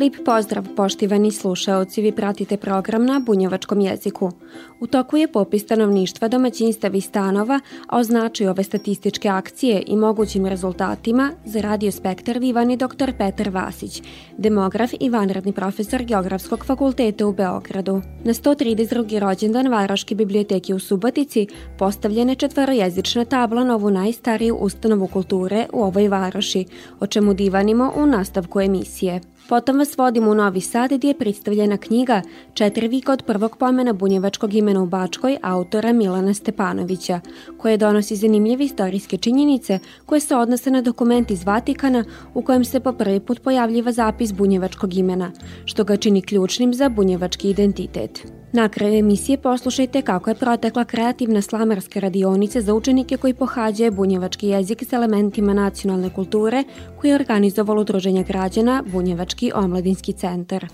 Lip pozdrav, poštivani slušaoci, vi pratite program na bunjevačkom jeziku. U toku je popis stanovništva domaćinstava i stanova, a o ove statističke akcije i mogućim rezultatima za Radio Spektar vivan i dr. Petar Vasić, demograf i vanredni profesor Geografskog fakulteta u Beogradu. Na 132. rođendan Varoške biblioteke u Subotici postavljena je četvorojezična tabla na ovu najstariju ustanovu kulture u ovoj varoši, o čemu divanimo u nastavku emisije. Potom vas vodimo u Novi Sad gdje je predstavljena knjiga Četiri vika od prvog pomena bunjevačkog imena u Bačkoj autora Milana Stepanovića, koje donosi zanimljive istorijske činjenice koje se odnose na dokument iz Vatikana u kojem se po prvi put pojavljiva zapis bunjevačkog imena, što ga čini ključnim za bunjevački identitet. Na kraju emisije poslušajte kako je protekla kreativna slamarska radionica za učenike koji pohađaju bunjevački jezik s elementima nacionalne kulture koji je organizovalo Udruženje građana Bunjevački omladinski centar.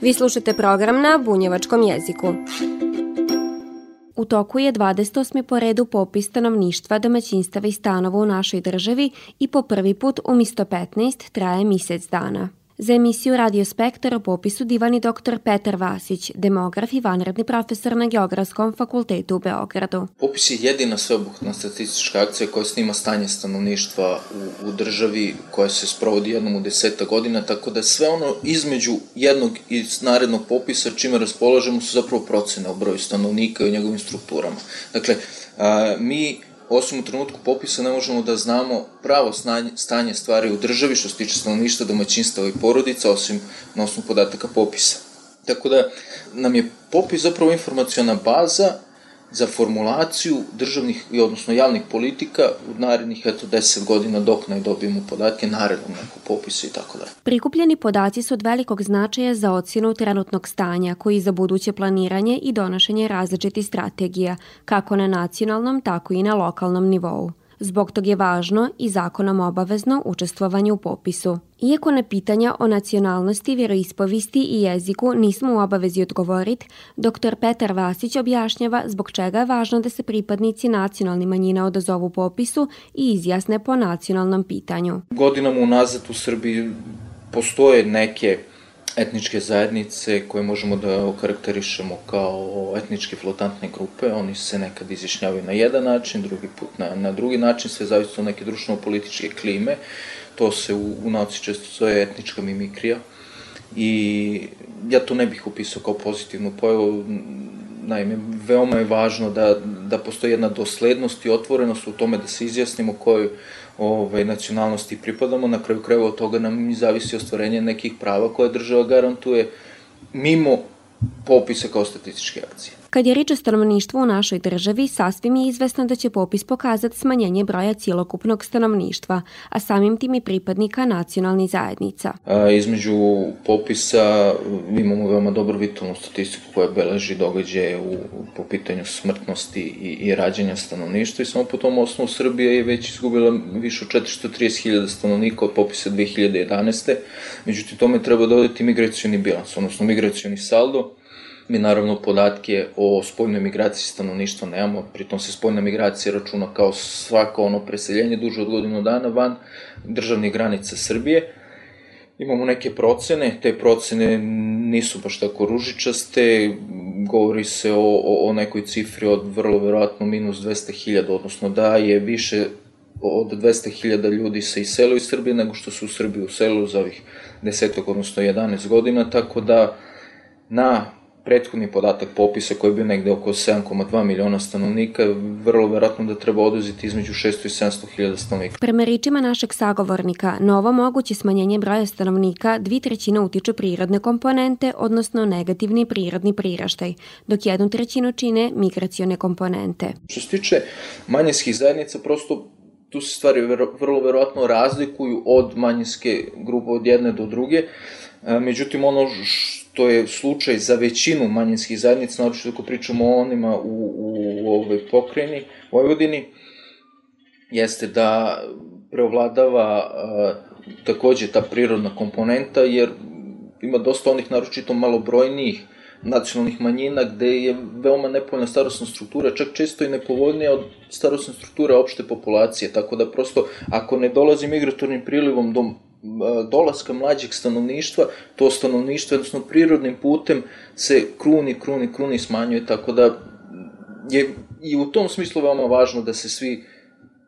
Vi slušate program na bunjevačkom jeziku. U toku je 28. po redu popis stanovništva, domaćinstava i stanova u našoj državi i po prvi put umisto 15 traje misec dana. Za emisiju Radio Spektar o popisu divani dr. Petar Vasić, demograf i vanredni profesor na Geografskom fakultetu u Beogradu. Popis je jedina sveobuhvatna statistička akcija koja snima stanje stanovništva u, u državi koja se sprovodi jednom u deseta godina, tako da sve ono između jednog i narednog popisa čime raspolažemo su zapravo procene o broju stanovnika i o njegovim strukturama. Dakle, a, mi osim u trenutku popisa ne možemo da znamo pravo stanje stvari u državi što se tiče stanovništva, domaćinstava i porodica, osim na osnovu podataka popisa. Tako da nam je popis zapravo informacijona baza za formulaciju državnih, odnosno javnih politika u narednih eto 10 godina dok ne dobijemo podatke narednog nekog popisa i tako dalje. Prikupljeni podaci su od velikog značaja za ocjenu trenutnog stanja koji za buduće planiranje i donošenje različitih strategija, kako na nacionalnom, tako i na lokalnom nivou. Zbog tog je važno i zakonom obavezno učestvovanje u popisu. Iako na pitanja o nacionalnosti, vjeroispovisti i jeziku nismo u obavezi odgovoriti, dr. Petar Vasić objašnjava zbog čega je važno da se pripadnici nacionalnih manjina odazovu popisu i izjasne po nacionalnom pitanju. Godinama unazad u Srbiji postoje neke etničke zajednice koje možemo da okarakterišemo kao etničke flotantne grupe. Oni se nekad izjašnjavaju na jedan način, drugi put na, na drugi način, sve zavisno od neke društveno-političke klime. To se u, u nauci često zove etnička mimikrija. I ja to ne bih upisao kao pozitivnu pojavu, naime, veoma je važno da, da postoji jedna doslednost i otvorenost u tome da se izjasnimo kojoj ovaj, nacionalnosti pripadamo, na kraju krajeva od toga nam zavisi ostvarenje nekih prava koje država garantuje mimo popisa kao statističke akcije. Kad je rič o stanovništvu u našoj državi, sasvim je izvesno da će popis pokazati smanjenje broja cijelokupnog stanovništva, a samim tim i pripadnika nacionalnih zajednica. A, između popisa imamo veoma dobro vitalnu statistiku koja beleži događaje u, po pitanju smrtnosti i, i rađanja stanovništva i samo po tom osnovu Srbija je već izgubila više od 430.000 stanovnika od popisa 2011. Međutim, tome treba dodati migracioni bilans, odnosno migracioni saldo, Mi naravno podatke o spoljnoj migraciji stanovništva nemamo, pritom se spoljna migracija računa kao svako ono preseljenje duže od godinu dana van državnih granica Srbije. Imamo neke procene, te procene nisu baš tako ružičaste, govori se o, o, o nekoj cifri od vrlo verovatno minus 200.000, odnosno da je više od 200.000 ljudi se iselo iz Srbije nego što su u Srbiji uselilo za ovih desetak, odnosno 11 godina, tako da na prethodni podatak popisa koji je bio negde oko 7,2 miliona stanovnika, vrlo verovatno da treba oduzeti između 600 i 700 hiljada stanovnika. Prema ričima našeg sagovornika, novo moguće smanjenje broja stanovnika dvi trećine utiče prirodne komponente, odnosno negativni prirodni priraštaj, dok jednu trećinu čine migracione komponente. Što se tiče manjinskih zajednica, prosto tu se stvari vero, vrlo verovatno razlikuju od manjinske grupe od jedne do druge. E, međutim, ono što je slučaj za većinu manjinskih zajednica, naročito ako pričamo o onima u, u, u ovoj pokreni, Vojvodini, jeste da preovladava a, takođe ta prirodna komponenta, jer ima dosta onih naročito malobrojnijih nacionalnih manjina gde je veoma nepovoljna starostna struktura, čak često i nepovoljnija od starostne strukture opšte populacije, tako da prosto ako ne dolazi migratornim prilivom do dolaska mlađeg stanovništva, to stanovništvo jednostavno prirodnim putem se kruni, kruni, kruni smanjuje, tako da je i u tom smislu veoma važno da se svi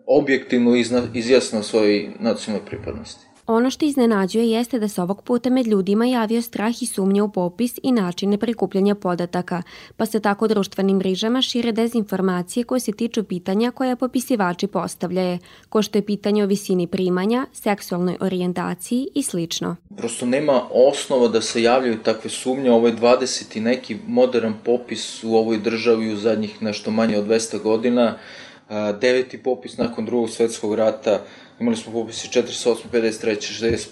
objektivno izjasne o svojoj nacionalnoj pripadnosti. Ono što iznenađuje jeste da se ovog puta med ljudima javio strah i sumnja u popis i načine prikupljanja podataka, pa se tako društvenim mrežama šire dezinformacije koje se tiču pitanja koje popisivači postavljaju, ko što je pitanje o visini primanja, seksualnoj orijentaciji i slično. Prosto nema osnova da se javljaju takve sumnje, ovo je 20. i neki modern popis u ovoj državi u zadnjih nešto manje od 200 godina, deveti popis nakon drugog svetskog rata, imali smo popise 48, 53,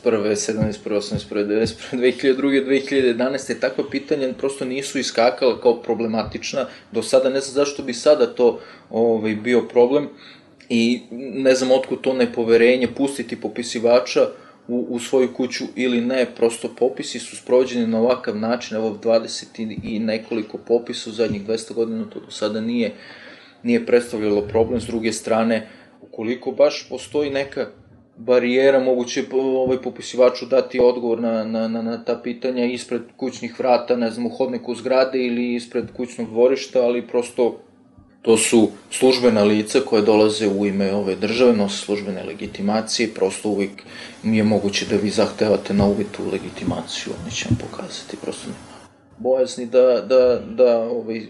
61, 71, 81, 91, 2002, 2011. Takva pitanja prosto nisu iskakala kao problematična. Do sada ne znam zašto bi sada to ovaj, bio problem i ne znam otkud to nepoverenje pustiti popisivača u, u svoju kuću ili ne, prosto popisi su sprovođeni na ovakav način, evo 20 i, nekoliko popisa u zadnjih 200 godina, to do sada nije, nije predstavljalo problem, s druge strane, ukoliko baš postoji neka barijera, moguće ovaj popisivaču dati odgovor na, na, na, na ta pitanja ispred kućnih vrata, ne znam, u hodniku zgrade ili ispred kućnog dvorišta, ali prosto to su službena lica koje dolaze u ime ove države, nose službene legitimacije, prosto uvijek nije moguće da vi zahtevate na uvid tu legitimaciju, oni će vam pokazati, prosto nema bojazni da, da, da ovaj,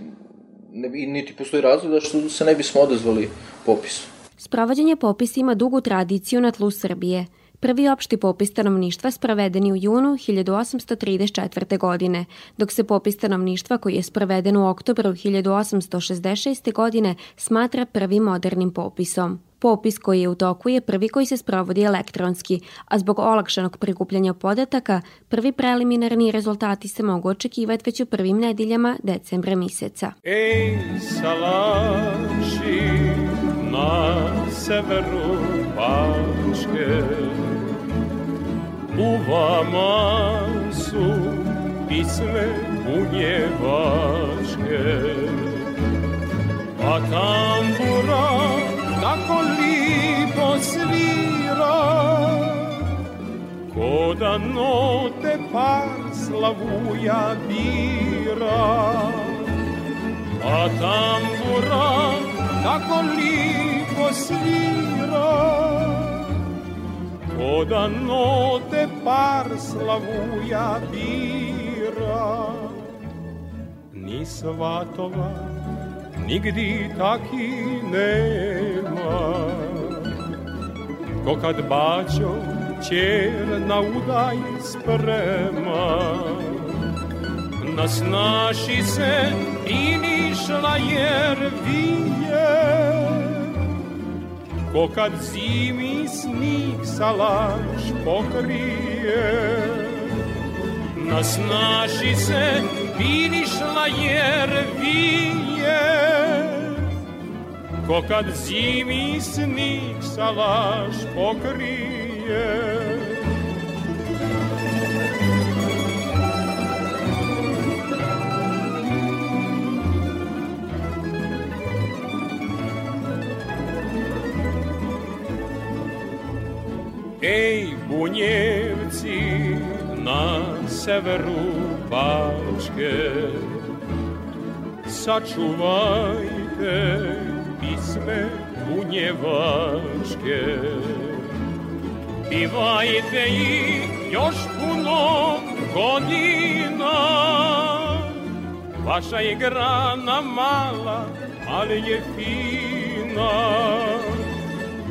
ne, niti postoji razlog da što se ne bismo odazvali popisu. Sprovođenje popisa ima dugu tradiciju na tlu Srbije. Prvi opšti popis stanovništva sproveden je u junu 1834. godine, dok se popis stanovništva koji je sproveden u oktobru 1866. godine smatra prvim modernim popisom. Popis koji je u toku je prvi koji se sprovodi elektronski, a zbog olakšanog prikupljanja podataka, prvi preliminarni rezultati se mogu očekivati već u prvim nedeljama decembra meseca. Ej, salaši, na severu Bačke. U vama su pisme bunjevačke A tambura tako lipo svira Ko da note par slavuja dira A tambura tako lipo svira. Ko da note par slavuja bira. Ni svatova nigdi taki nema. Ko kad bačo čer na udaj sprema Nas naši se prinišla jer vije. Ko kad zimi snig salaš pokrije. Nas naši se prinišla jer vije. Ko kad zimi snig salaš pokrije bunjevci na severu Bačke, sačuvajte pisme bunjevačke. Pivajte ih još puno godina, vaša je grana mala, ali je fina.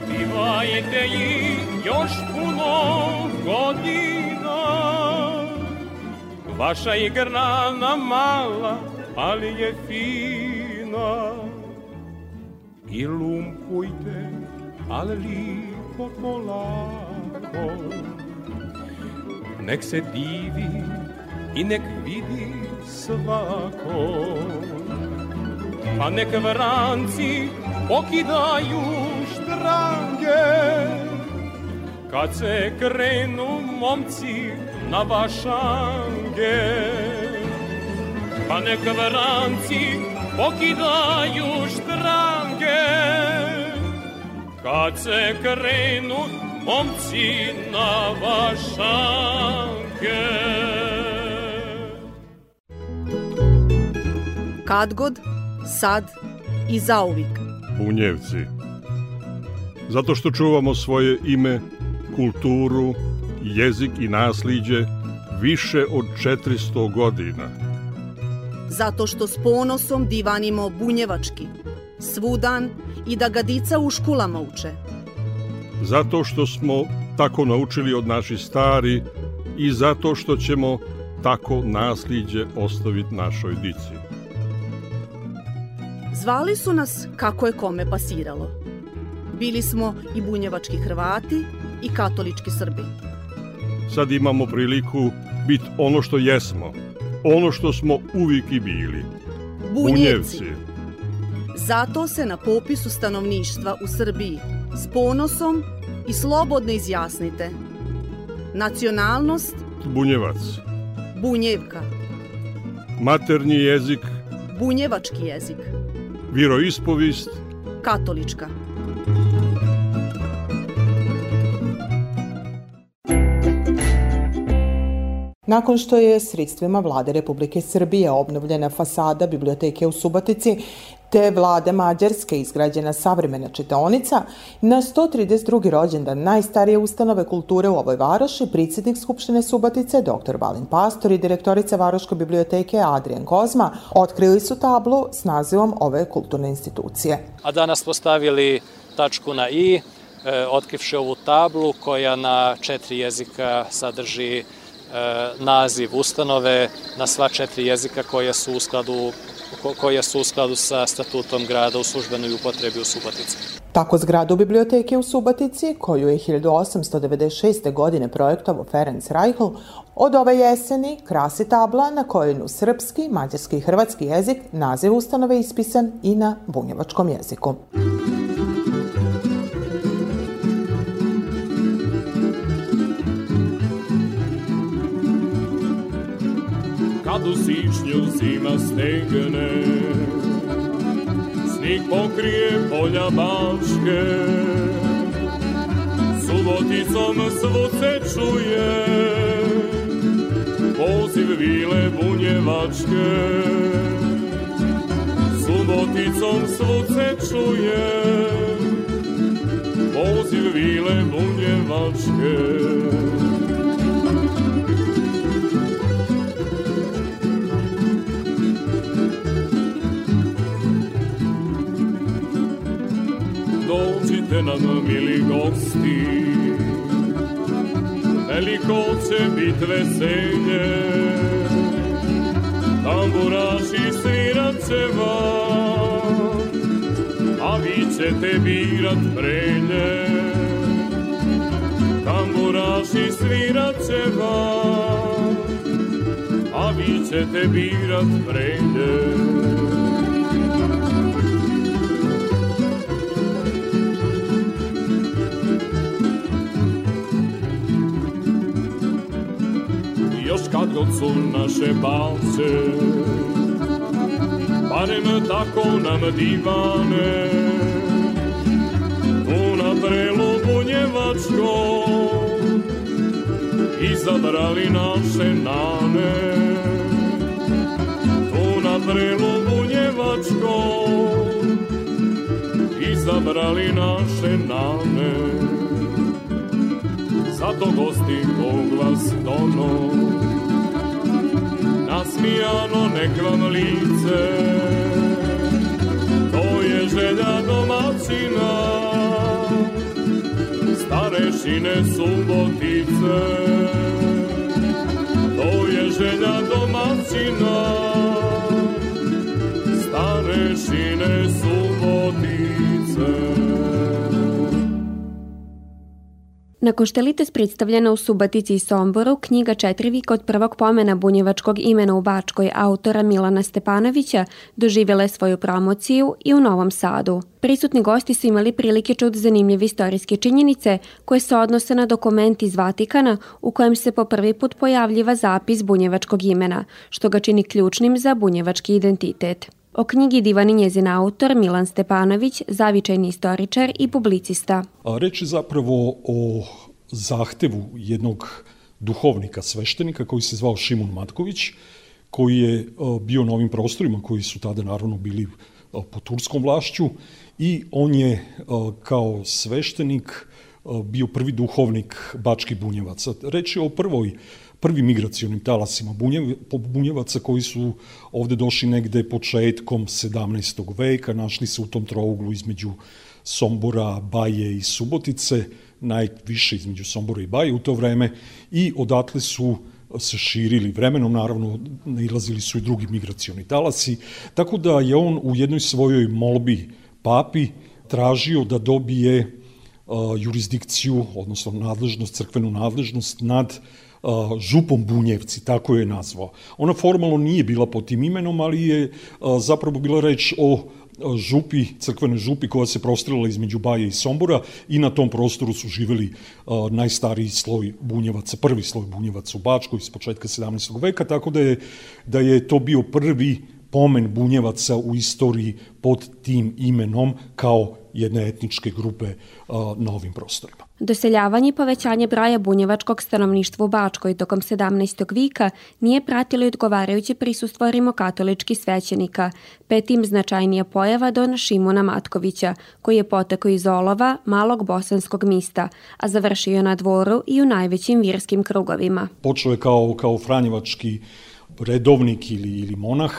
Pivajte ih još puno godina Vaša je grana mala, ali je fina I lumpujte ali lipo polako. Nek se divi i nek vidi svako. Pa nek vranci pokidaju štrange, kad se krenu momci na vašange. Pa nek vranci pokidaju štrange, kad se krenu momci na vašange. Kad god, sad i zauvik. Bunjevci. Zato što čuvamo svoje ime, kulturu, jezik i nasliđe više od 400 godina. Zato što s ponosom divanimo bunjevački, svudan i da ga dica u škulama uče. Zato što smo tako naučili od naših stari i zato što ćemo tako nasliđe ostaviti našoj dici. Zvali su nas kako je kome pasiralo. Bili smo i bunjevački Hrvati i katolički Srbi. Sad imamo priliku biti ono što jesmo, ono što smo uvijek i bili. Bunjevci. Zato se na popisu stanovništva u Srbiji s ponosom i slobodno izjasnite. Nacionalnost Bunjevac. Bunjevka. Maternji jezik, Bunjevački jezik. vjeroispovist, Katolička. Nakon što je sredstvima vlade Republike Srbije obnovljena fasada biblioteke u Subotici, te vlade Mađarske izgrađena savremena čitaonica, na 132. rođendan najstarije ustanove kulture u ovoj varoši, predsjednik Skupštine Subotice, dr. Balin Pastor i direktorica Varoške biblioteke Adrian Kozma otkrili su tablu s nazivom ove kulturne institucije. A danas postavili tačku na i, e, otkrivši ovu tablu koja na četiri jezika sadrži naziv ustanove na sva četiri jezika koja su u skladu ko- koja su u skladu sa statutom grada u službenoj upotrebi u Subotici. Tako zgradu biblioteke u Subotici, koju je 1896. godine projektovao Ferenc Reichel, od ove jeseni krasi tabla na kojoj je srpski, mađarski i hrvatski jezik naziv ustanove ispisan i na bunjevačkom jeziku. до січня зима стегне, сніг покриє поля бабшки, суботицом своце чує, позив віле бунєвачки, suboticom svoce čuje, poziv vile bunjevačke. Dođite nam mili gosti. Veliko će bit veselje. Tamburaši svirat će vam A vi ćete birat prenje Tamburaši svirat će vam A vi ćete birat prenje još kad god su naše balce. Barem tako nam divane. Tu na prelu bunjevačko Izabrali naše nane. Tu na prelu bunjevačko Izabrali naše nane Zato gosti oglas dono Nasmijano nek vam lice To je želja domaćina Starešine subotice To je želja domaćina Starešine subotice Nakon što je predstavljena u Subatici i Somboru, knjiga Četiri vika od prvog pomena bunjevačkog imena u Bačkoj autora Milana Stepanovića doživjela je svoju promociju i u Novom Sadu. Prisutni gosti su imali prilike čuti zanimljive istorijske činjenice koje se odnose na dokument iz Vatikana u kojem se po prvi put pojavljiva zapis bunjevačkog imena, što ga čini ključnim za bunjevački identitet. O knjigi divan i njezin autor Milan Stepanović, zavičajni istoričar i publicista. A reći zapravo o zahtevu jednog duhovnika, sveštenika koji se zvao Šimun Matković, koji je bio na ovim prostorima koji su tada naravno bili po turskom vlašću i on je kao sveštenik bio prvi duhovnik Bačkih bunjevaca. Reći o prvoj prvim migracionim talasima bunjevaca koji su ovde došli negde početkom 17. veka, našli se u tom trouglu između Sombora, Baje i Subotice, najviše između Sombora i Baje u to vreme i odatle su se širili vremenom, naravno nailazili su i drugi migracioni talasi, tako da je on u jednoj svojoj molbi papi tražio da dobije uh, jurisdikciju, odnosno nadležnost, crkvenu nadležnost nad uh, župom Bunjevci, tako je nazvao. Ona formalno nije bila pod tim imenom, ali je zapravo bila reč o župi, crkvenoj župi koja se prostirala između Baje i Sombora i na tom prostoru su živeli najstariji sloj bunjevaca, prvi sloj bunjevaca u Bačkoj iz početka 17. veka, tako da je, da je to bio prvi pomen bunjevaca u istoriji pod tim imenom kao jedne etničke grupe na ovim prostorima. Doseljavanje i povećanje broja bunjevačkog stanovništva u Bačkoj tokom 17. vika nije pratilo odgovarajuće prisustvo rimokatolički svećenika, petim značajnija pojava Don Šimuna Matkovića, koji je potekao iz Olova, malog bosanskog mista, a završio na dvoru i u najvećim virskim krugovima. Počeo je kao, kao franjevački redovnik ili, ili monah,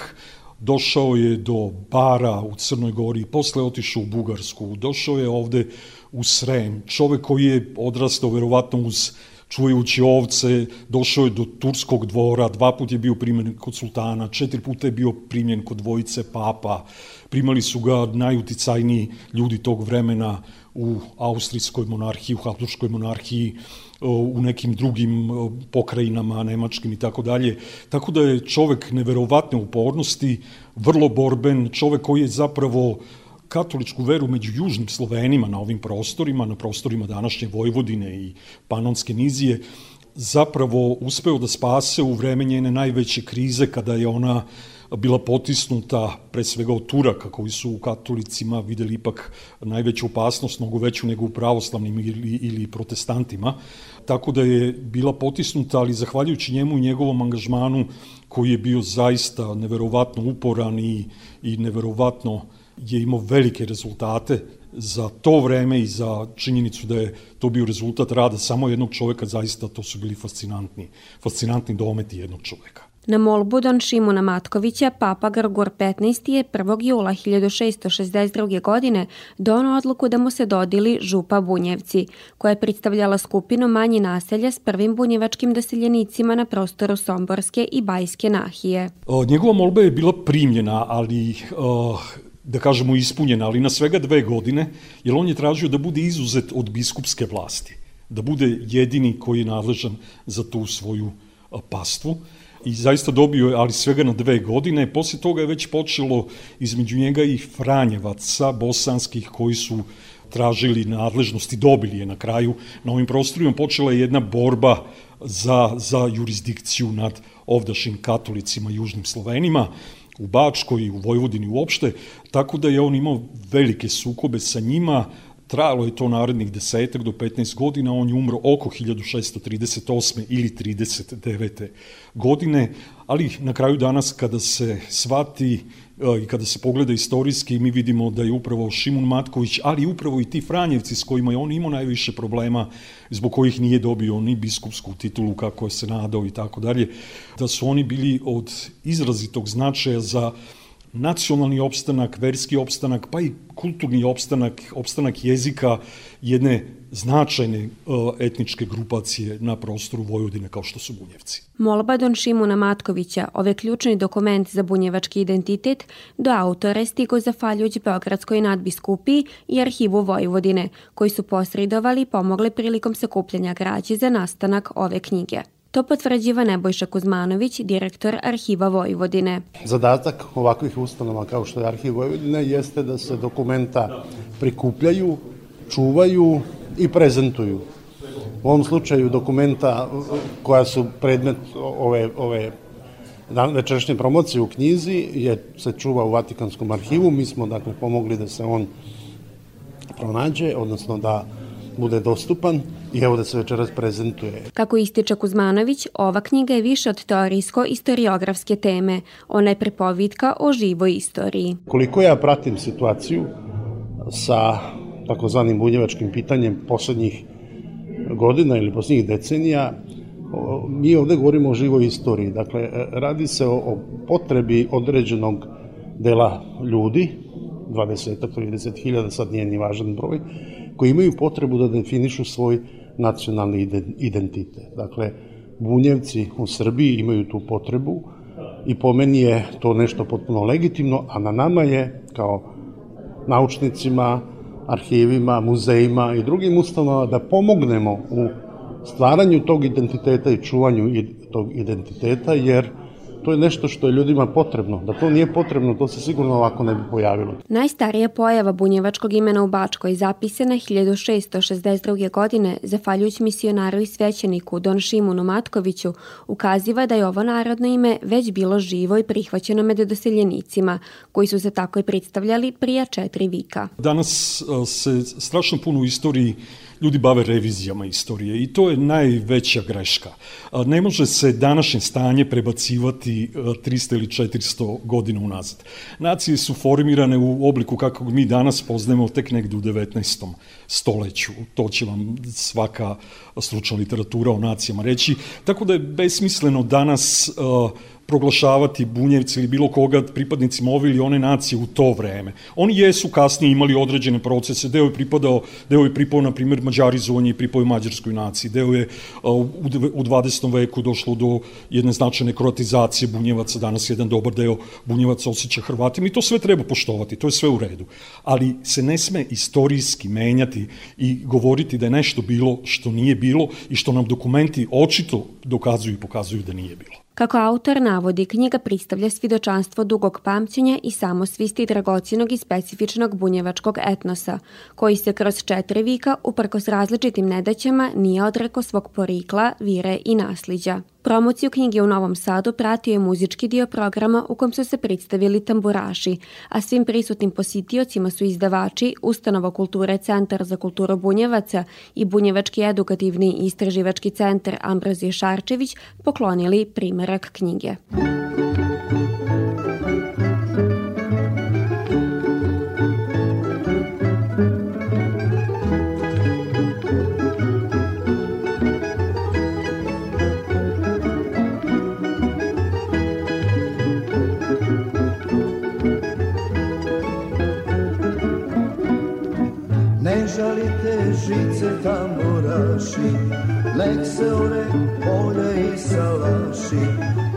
došao je do bara u Crnoj Gori, posle otišao u Bugarsku, došao je ovde u Srem, čovek koji je odrastao verovatno uz čuvajući ovce, došao je do turskog dvora, dva put je bio primjen kod sultana, četiri puta je bio primjen kod dvojice papa, primali su ga najuticajniji ljudi tog vremena u austrijskoj monarhiji, u Habsburgskoj monarhiji, u nekim drugim pokrajinama, nemačkim i tako dalje. Tako da je čovek neverovatne upornosti, vrlo borben, čovek koji je zapravo katoličku veru među južnim Slovenima na ovim prostorima, na prostorima današnje Vojvodine i Panonske nizije, zapravo uspeo da spase u vreme njene najveće krize kada je ona bila potisnuta pre svega od Turaka koji su u katolicima videli ipak najveću opasnost, mnogo veću nego u pravoslavnim ili, ili protestantima. Tako da je bila potisnuta, ali zahvaljujući njemu i njegovom angažmanu koji je bio zaista neverovatno uporan i, i neverovatno je imao velike rezultate za to vreme i za činjenicu da je to bio rezultat rada samo jednog čoveka, zaista to su bili fascinantni, fascinantni dometi jednog čoveka. Na molbu Don Šimuna Matkovića, Papa Grgur XV je 1. jula 1662. godine donao odluku da mu se dodili župa Bunjevci, koja je predstavljala skupinu manji naselja s prvim bunjevačkim doseljenicima na prostoru Somborske i Bajske nahije. Njegova molba je bila primljena, ali o, da kažemo ispunjena, ali na svega dve godine, jer on je tražio da bude izuzet od biskupske vlasti, da bude jedini koji je nadležan za tu svoju pastvu i zaista dobio je, ali svega na dve godine. Posle toga je već počelo između njega i Franjevaca, bosanskih, koji su tražili nadležnost i dobili je na kraju. Na ovim prostorima počela je jedna borba za, za jurisdikciju nad ovdašim katolicima, južnim Slovenima, u Bačkoj i u Vojvodini uopšte, tako da je on imao velike sukobe sa njima, Trajalo je to narednih desetak do 15 godina, on je umro oko 1638. ili 39. godine, ali na kraju danas kada se svati e, i kada se pogleda istorijski, mi vidimo da je upravo Šimun Matković, ali upravo i ti Franjevci s kojima je on imao najviše problema, zbog kojih nije dobio ni biskupsku titulu kako je se nadao i tako dalje, da su oni bili od izrazitog značaja za nacionalni opstanak, verski opstanak, pa i kulturni opstanak, opstanak jezika jedne značajne uh, etničke grupacije na prostoru Vojvodine kao što su Bunjevci. Molba Don Šimuna Matkovića, ove ključni dokument za bunjevački identitet, do autora je stigo zahvaljujući Beogradskoj nadbiskupiji i arhivu Vojvodine, koji su posredovali i pomogli prilikom sakupljanja građe za nastanak ove knjige. To potvrđiva Nebojša Kuzmanović, direktor Arhiva Vojvodine. Zadatak ovakvih ustanova kao što je Arhiv Vojvodine jeste da se dokumenta prikupljaju, čuvaju i prezentuju. U ovom slučaju dokumenta koja su predmet ove, ove večerašnje promocije u knjizi je, se čuva u Vatikanskom arhivu. Mi smo dakle pomogli da se on pronađe, odnosno da bude dostupan i evo da se večeras prezentuje. Kako ističe Kuzmanović, ova knjiga je više od teorijsko-istoriografske teme. Ona je prepovitka o živoj istoriji. Koliko ja pratim situaciju sa takozvanim bunjevačkim pitanjem poslednjih godina ili poslednjih decenija, mi ovde govorimo o živoj istoriji. Dakle, radi se o, o potrebi određenog dela ljudi, 20-30 hiljada, sad nije ni važan broj, koji imaju potrebu da definišu svoj nacionalni identitet. Dakle, bunjevci u Srbiji imaju tu potrebu i po meni je to nešto potpuno legitimno, a na nama je kao naučnicima, arhivima, muzejima i drugim ustanovama da pomognemo u stvaranju tog identiteta i čuvanju tog identiteta, jer to je nešto što je ljudima potrebno. Da to nije potrebno, to se sigurno ovako ne bi pojavilo. Najstarija pojava bunjevačkog imena u Bačkoj zapisana 1662. godine, zafaljujući misionaru i svećeniku Don Šimunu Matkoviću, ukaziva da je ovo narodno ime već bilo živo i prihvaćeno među doseljenicima, koji su se tako i predstavljali prija četiri vika. Danas se strašno puno u istoriji ljudi bave revizijama istorije i to je najveća greška. Ne može se današnje stanje prebacivati 300 ili 400 godina unazad. Nacije su formirane u obliku kako mi danas poznajemo tek negde u 19. stoleću. To će vam svaka stručna literatura o nacijama reći. Tako da je besmisleno danas uh, proglašavati bunjevci ili bilo koga pripadnicima ove ili one nacije u to vreme. Oni jesu kasnije imali određene procese, deo je pripadao, deo je pripao, na primjer, mađarizovanje i pripao je mađarskoj naciji, deo je u, u 20. veku došlo do jedne značajne kroatizacije bunjevaca, danas jedan dobar deo bunjevaca osjeća Hrvatima i to sve treba poštovati, to je sve u redu. Ali se ne sme istorijski menjati i govoriti da je nešto bilo što nije bilo i što nam dokumenti očito dokazuju i pokazuju da nije bilo. Kako autor navodi, knjiga predstavlja svidočanstvo dugog pamćenja i samosvisti dragocinog i specifičnog bunjevačkog etnosa, koji se kroz četiri vika, uprkos različitim nedaćama, nije odreko svog porikla, vire i nasliđa. Promociju knjige u Novom Sadu pratio je muzički dio programa u kom su se predstavili tamburaši, a svim prisutnim positiocima su izdavači Ustanova kulture Centar za kulturu Bunjevaca i Bunjevački edukativni i istraživački centar Ambrozije Šarčević poklonili подарок книги. Knjige. žice tamburaši, nek se ore polja i salaši.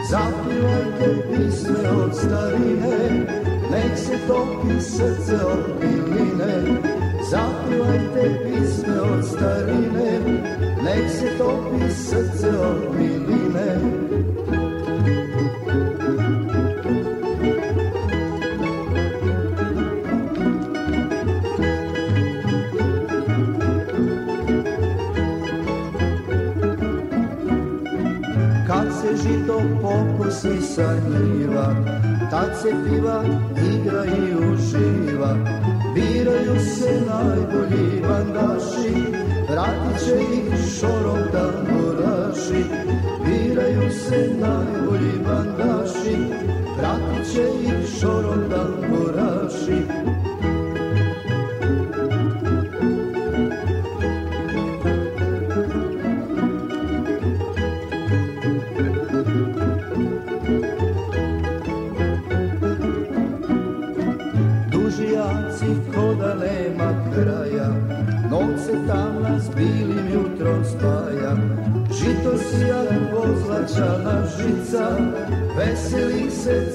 Zapivajte pisme od starine, nek se topi srce od piline. Zapivajte pisme od starine, nek se topi srce od piline. Sa njiva, tad se piva, igra i uživa. Biraju se najbolji bandaši, vratit će ih šorom tamburaši. Biraju se najbolji bandaši, vratit će ih šorom tamburaši.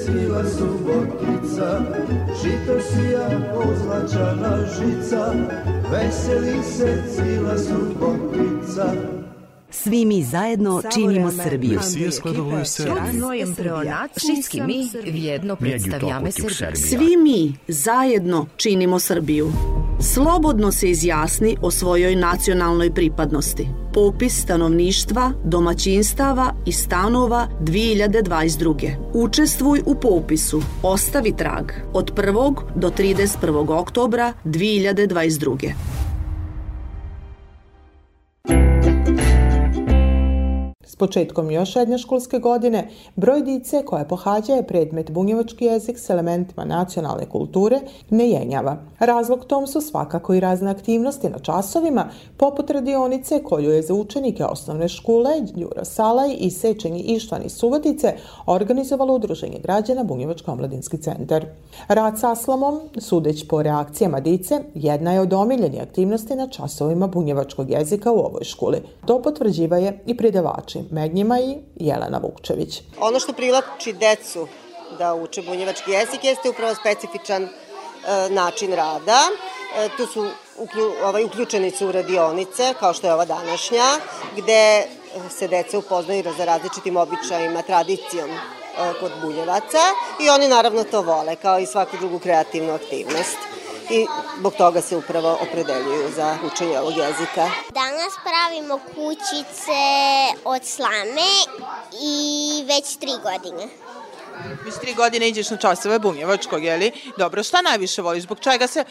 Cijela subotica Žito sija pozlačana žica. Veseli se cijela subotica Svi mi zajedno činimo Srbiju. Всички ми вjedно представяме Srbiju. Svi mi zajedno činimo Srbiju. Slobodno se izjasni o svojoj nacionalnoj pripadnosti. Popis stanovništva, domaćinstava i stanova 2022. Učestvuj u popisu. Ostavi trag od 1. do 31. oktobra 2022. Početkom još jedne školske godine, broj dice koja pohađa predmet bunjevački jezik s elementima nacionalne kulture ne jenjava. Razlog tom su svakako i razne aktivnosti na časovima, poput radionice koju je za učenike osnovne škole Đuro Salaj i Sečenji Ištvan iz Subotice organizovalo Udruženje građana Bunjevačko omladinski centar. Rad sa aslamom, sudeć po reakcijama dice, jedna je od omiljenih aktivnosti na časovima bunjevačkog jezika u ovoj školi. To potvrđiva je i predavači med njima i Jelena Vukčević. Ono što privlači decu da uče bunjevački jezik jeste upravo specifičan e, način rada. E, tu su uklju, ovaj, uključeni su radionice, kao što je ova današnja, gde se deca upoznaju za različitim običajima, tradicijom e, kod bunjevaca i oni naravno to vole, kao i svaku drugu kreativnu aktivnost i zbog toga se upravo opredeljuju za učenje ovog jezika. Danas pravimo kućice od slame i već tri godine. Već tri godine ideš na časove bunjevačkog, je li? Dobro, šta najviše voliš? Zbog čega se,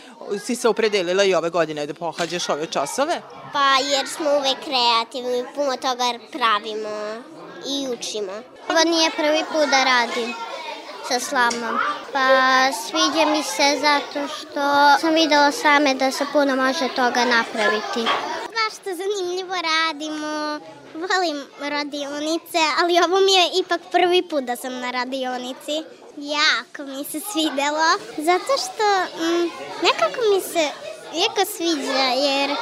si se opredelila i ove godine da pohađaš ove časove? Pa jer smo uvek kreativni, puno toga pravimo i učimo. Ovo nije prvi put da radim sa slamom. Pa sviđa mi se zato što sam videla same da se puno može toga napraviti. Baš to zanimljivo radimo, volim radionice, ali ovo mi je ipak prvi put da sam na radionici. Jako mi se svidelo, zato što mm, nekako mi se jako sviđa, jer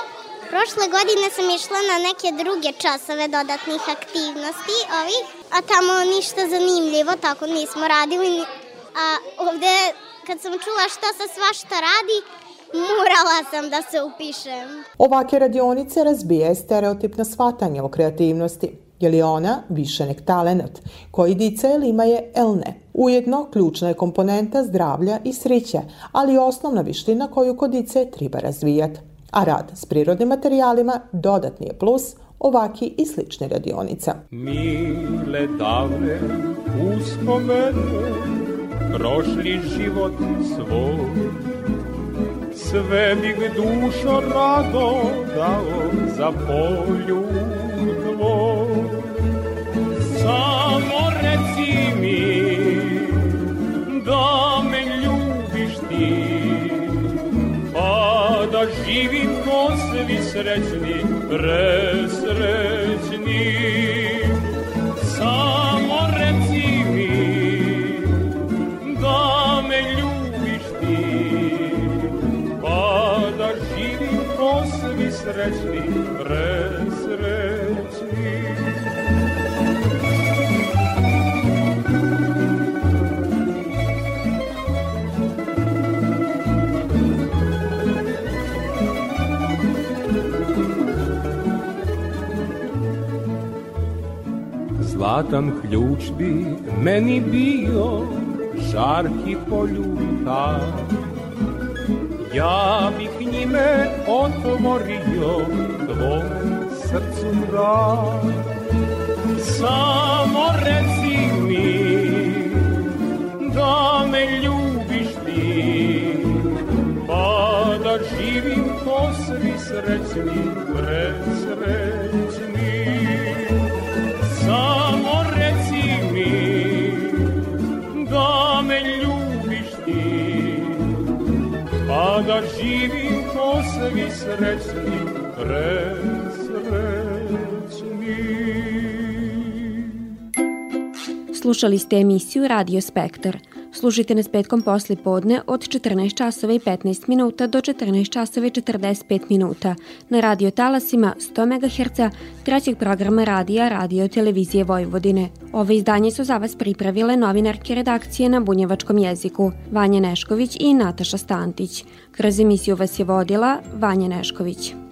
Prošle godine sam išla na neke druge časove dodatnih aktivnosti ovih, a tamo ništa zanimljivo, tako nismo radili. A ovde, kad sam čula šta se svašta radi, morala sam da se upišem. Ovake radionice razbije stereotipno shvatanje o kreativnosti. Je li ona više nek talenat, koji dice ili ima je el ne. Ujedno, ključna je komponenta zdravlja i sriće, ali osnovna viština koju kod dice treba razvijati a rad s prirodnim materijalima dodatni je plus ovaki i slične radionica. Mile davne uspomene, prošli život svoj, sve bih dušo rado dao za polju tvoj. Samo reci mi da me ljubiš ti, pa da živim ko svi srećni, presrećni. Samo reci mi da me ljubiš ti, pa da živim ko svi srećni, Zlatan ključ bi meni bio žarki poljuta. Ja bih njime otvorio tvom srcu vrat Samo reci mi da me ljubiš ti? Pa da živim ko svi srećni, srećni, presrećni Slušali ste emisiju Radio Spektar. Slušajte nas petkom posli podne od 14 časova i 15 minuta do 14 časova i 45 minuta na radio talasima 100 MHz trećeg programa radija Radio Televizije Vojvodine. Ove izdanje su za vas pripravile novinarke redakcije na bunjevačkom jeziku Vanja Nešković i Nataša Stantić. Kroz emisiju vas je vodila Vanja Nešković.